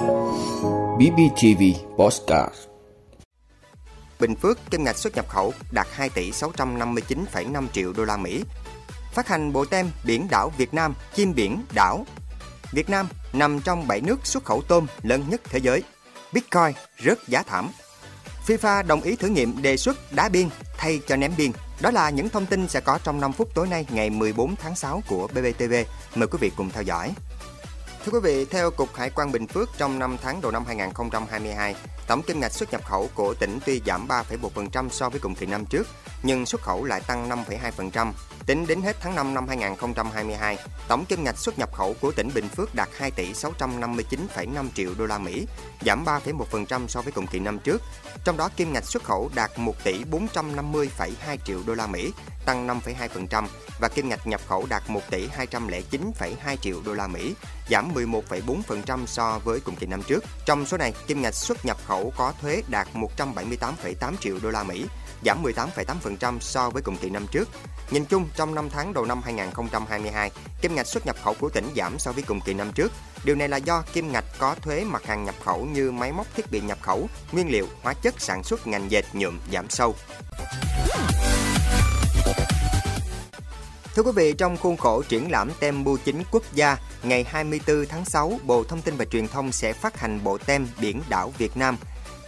BBTV Postcard Bình Phước kim ngạch xuất nhập khẩu đạt 2 tỷ 659,5 triệu đô la Mỹ. Phát hành bộ tem biển đảo Việt Nam, chim biển đảo. Việt Nam nằm trong 7 nước xuất khẩu tôm lớn nhất thế giới. Bitcoin rớt giá thảm. FIFA đồng ý thử nghiệm đề xuất đá biên thay cho ném biên. Đó là những thông tin sẽ có trong 5 phút tối nay ngày 14 tháng 6 của BBTV. Mời quý vị cùng theo dõi. Thưa quý vị, theo Cục Hải quan Bình Phước trong 5 tháng đầu năm 2022, tổng kim ngạch xuất nhập khẩu của tỉnh tuy giảm 3,1% so với cùng kỳ năm trước, nhưng xuất khẩu lại tăng 5,2%. Tính đến hết tháng 5 năm 2022, tổng kim ngạch xuất nhập khẩu của tỉnh Bình Phước đạt 2 tỷ 659,5 triệu đô la Mỹ, giảm 3,1% so với cùng kỳ năm trước. Trong đó kim ngạch xuất khẩu đạt 1 tỷ 450,2 triệu đô la Mỹ, tăng 5,2% và kim ngạch nhập khẩu đạt 1 tỷ 209,2 triệu đô la Mỹ, giảm 11,4% so với cùng kỳ năm trước. Trong số này, kim ngạch xuất nhập khẩu có thuế đạt 178,8 triệu đô la Mỹ, giảm 18,8% so với cùng kỳ năm trước. Nhìn chung, trong 5 tháng đầu năm 2022, kim ngạch xuất nhập khẩu của tỉnh giảm so với cùng kỳ năm trước. Điều này là do kim ngạch có thuế mặt hàng nhập khẩu như máy móc thiết bị nhập khẩu, nguyên liệu, hóa chất sản xuất ngành dệt nhuộm giảm sâu. Thưa quý vị, trong khuôn khổ triển lãm tem bưu chính quốc gia, ngày 24 tháng 6, Bộ Thông tin và Truyền thông sẽ phát hành bộ tem biển đảo Việt Nam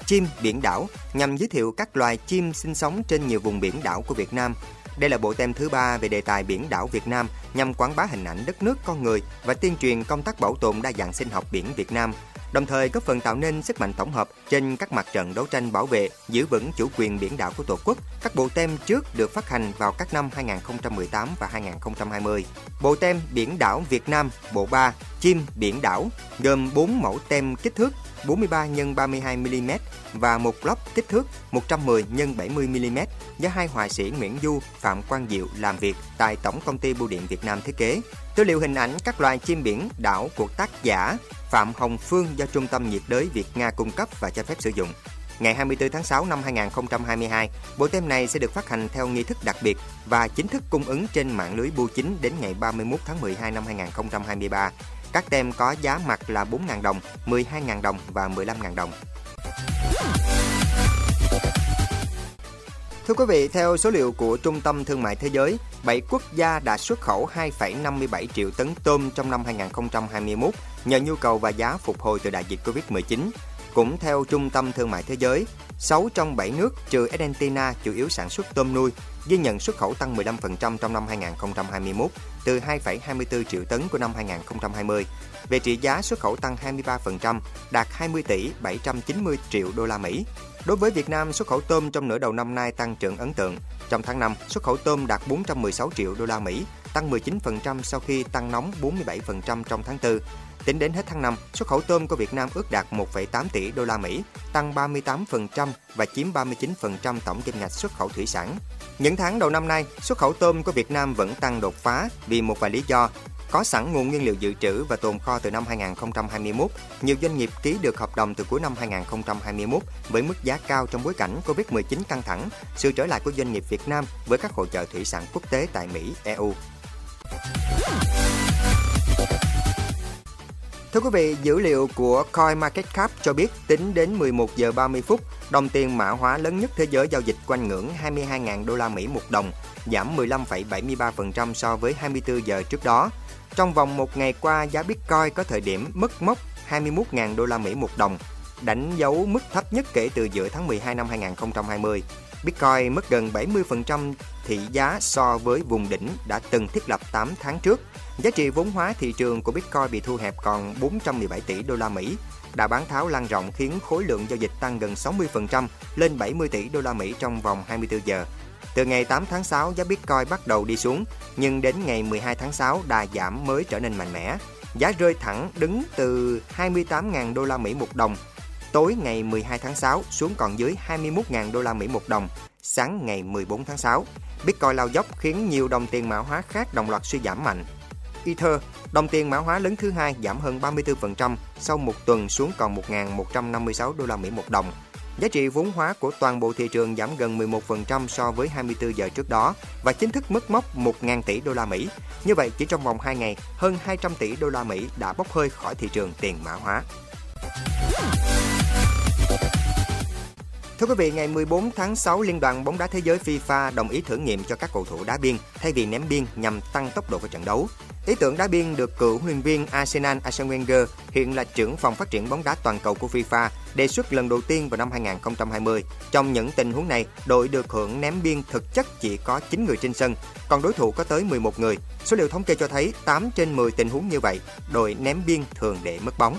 chim biển đảo nhằm giới thiệu các loài chim sinh sống trên nhiều vùng biển đảo của Việt Nam. Đây là bộ tem thứ ba về đề tài biển đảo Việt Nam nhằm quảng bá hình ảnh đất nước con người và tuyên truyền công tác bảo tồn đa dạng sinh học biển Việt Nam – đồng thời góp phần tạo nên sức mạnh tổng hợp trên các mặt trận đấu tranh bảo vệ, giữ vững chủ quyền biển đảo của Tổ quốc. Các bộ tem trước được phát hành vào các năm 2018 và 2020. Bộ tem biển đảo Việt Nam bộ 3 chim biển đảo gồm 4 mẫu tem kích thước 43 x 32 mm và một lốc kích thước 110 x 70 mm do hai họa sĩ Nguyễn Du, Phạm Quang Diệu làm việc tại Tổng công ty Bưu điện Việt Nam thiết kế. Tư liệu hình ảnh các loài chim biển đảo của tác giả Phạm Hồng Phương do Trung tâm nhiệt đới Việt Nga cung cấp và cho phép sử dụng. Ngày 24 tháng 6 năm 2022, bộ tem này sẽ được phát hành theo nghi thức đặc biệt và chính thức cung ứng trên mạng lưới bưu chính đến ngày 31 tháng 12 năm 2023. Các tem có giá mặt là 4.000 đồng, 12.000 đồng và 15.000 đồng. Thưa quý vị, theo số liệu của Trung tâm Thương mại Thế giới, 7 quốc gia đã xuất khẩu 2,57 triệu tấn tôm trong năm 2021 nhờ nhu cầu và giá phục hồi từ đại dịch Covid-19. Cũng theo Trung tâm Thương mại Thế giới, 6 trong 7 nước trừ Argentina chủ yếu sản xuất tôm nuôi, ghi nhận xuất khẩu tăng 15% trong năm 2021 từ 2,24 triệu tấn của năm 2020. Về trị giá xuất khẩu tăng 23%, đạt 20 tỷ 790 triệu đô la Mỹ. Đối với Việt Nam, xuất khẩu tôm trong nửa đầu năm nay tăng trưởng ấn tượng. Trong tháng 5, xuất khẩu tôm đạt 416 triệu đô la Mỹ, tăng 19% sau khi tăng nóng 47% trong tháng 4. Tính đến hết tháng 5, xuất khẩu tôm của Việt Nam ước đạt 1,8 tỷ đô la Mỹ, tăng 38% và chiếm 39% tổng kim ngạch xuất khẩu thủy sản. Những tháng đầu năm nay, xuất khẩu tôm của Việt Nam vẫn tăng đột phá vì một vài lý do. Có sẵn nguồn nguyên liệu dự trữ và tồn kho từ năm 2021, nhiều doanh nghiệp ký được hợp đồng từ cuối năm 2021 với mức giá cao trong bối cảnh Covid-19 căng thẳng, sự trở lại của doanh nghiệp Việt Nam với các hội chợ thủy sản quốc tế tại Mỹ, EU. Thưa quý vị, dữ liệu của CoinMarketCap cho biết tính đến 11 giờ 30 phút, đồng tiền mã hóa lớn nhất thế giới giao dịch quanh ngưỡng 22.000 đô la Mỹ một đồng, giảm 15,73% so với 24 giờ trước đó. Trong vòng một ngày qua, giá Bitcoin có thời điểm mất mốc 21.000 đô la Mỹ một đồng, đánh dấu mức thấp nhất kể từ giữa tháng 12 năm 2020. Bitcoin mất gần 70% thị giá so với vùng đỉnh đã từng thiết lập 8 tháng trước. Giá trị vốn hóa thị trường của Bitcoin bị thu hẹp còn 417 tỷ đô la Mỹ. Đã bán tháo lan rộng khiến khối lượng giao dịch tăng gần 60% lên 70 tỷ đô la Mỹ trong vòng 24 giờ. Từ ngày 8 tháng 6, giá Bitcoin bắt đầu đi xuống, nhưng đến ngày 12 tháng 6, đà giảm mới trở nên mạnh mẽ. Giá rơi thẳng đứng từ 28.000 đô la Mỹ một đồng tối ngày 12 tháng 6 xuống còn dưới 21.000 đô la Mỹ một đồng, sáng ngày 14 tháng 6. Bitcoin lao dốc khiến nhiều đồng tiền mã hóa khác đồng loạt suy giảm mạnh. Ether, đồng tiền mã hóa lớn thứ hai giảm hơn 34% sau một tuần xuống còn 1.156 đô la Mỹ một đồng. Giá trị vốn hóa của toàn bộ thị trường giảm gần 11% so với 24 giờ trước đó và chính thức mất mốc 1.000 tỷ đô la Mỹ. Như vậy, chỉ trong vòng 2 ngày, hơn 200 tỷ đô la Mỹ đã bốc hơi khỏi thị trường tiền mã hóa. Thưa quý vị, ngày 14 tháng 6, Liên đoàn bóng đá thế giới FIFA đồng ý thử nghiệm cho các cầu thủ đá biên thay vì ném biên nhằm tăng tốc độ của trận đấu. Ý tưởng đá biên được cựu huấn luyện viên Arsenal Arsene Wenger, hiện là trưởng phòng phát triển bóng đá toàn cầu của FIFA, đề xuất lần đầu tiên vào năm 2020. Trong những tình huống này, đội được hưởng ném biên thực chất chỉ có 9 người trên sân, còn đối thủ có tới 11 người. Số liệu thống kê cho thấy 8 trên 10 tình huống như vậy, đội ném biên thường để mất bóng.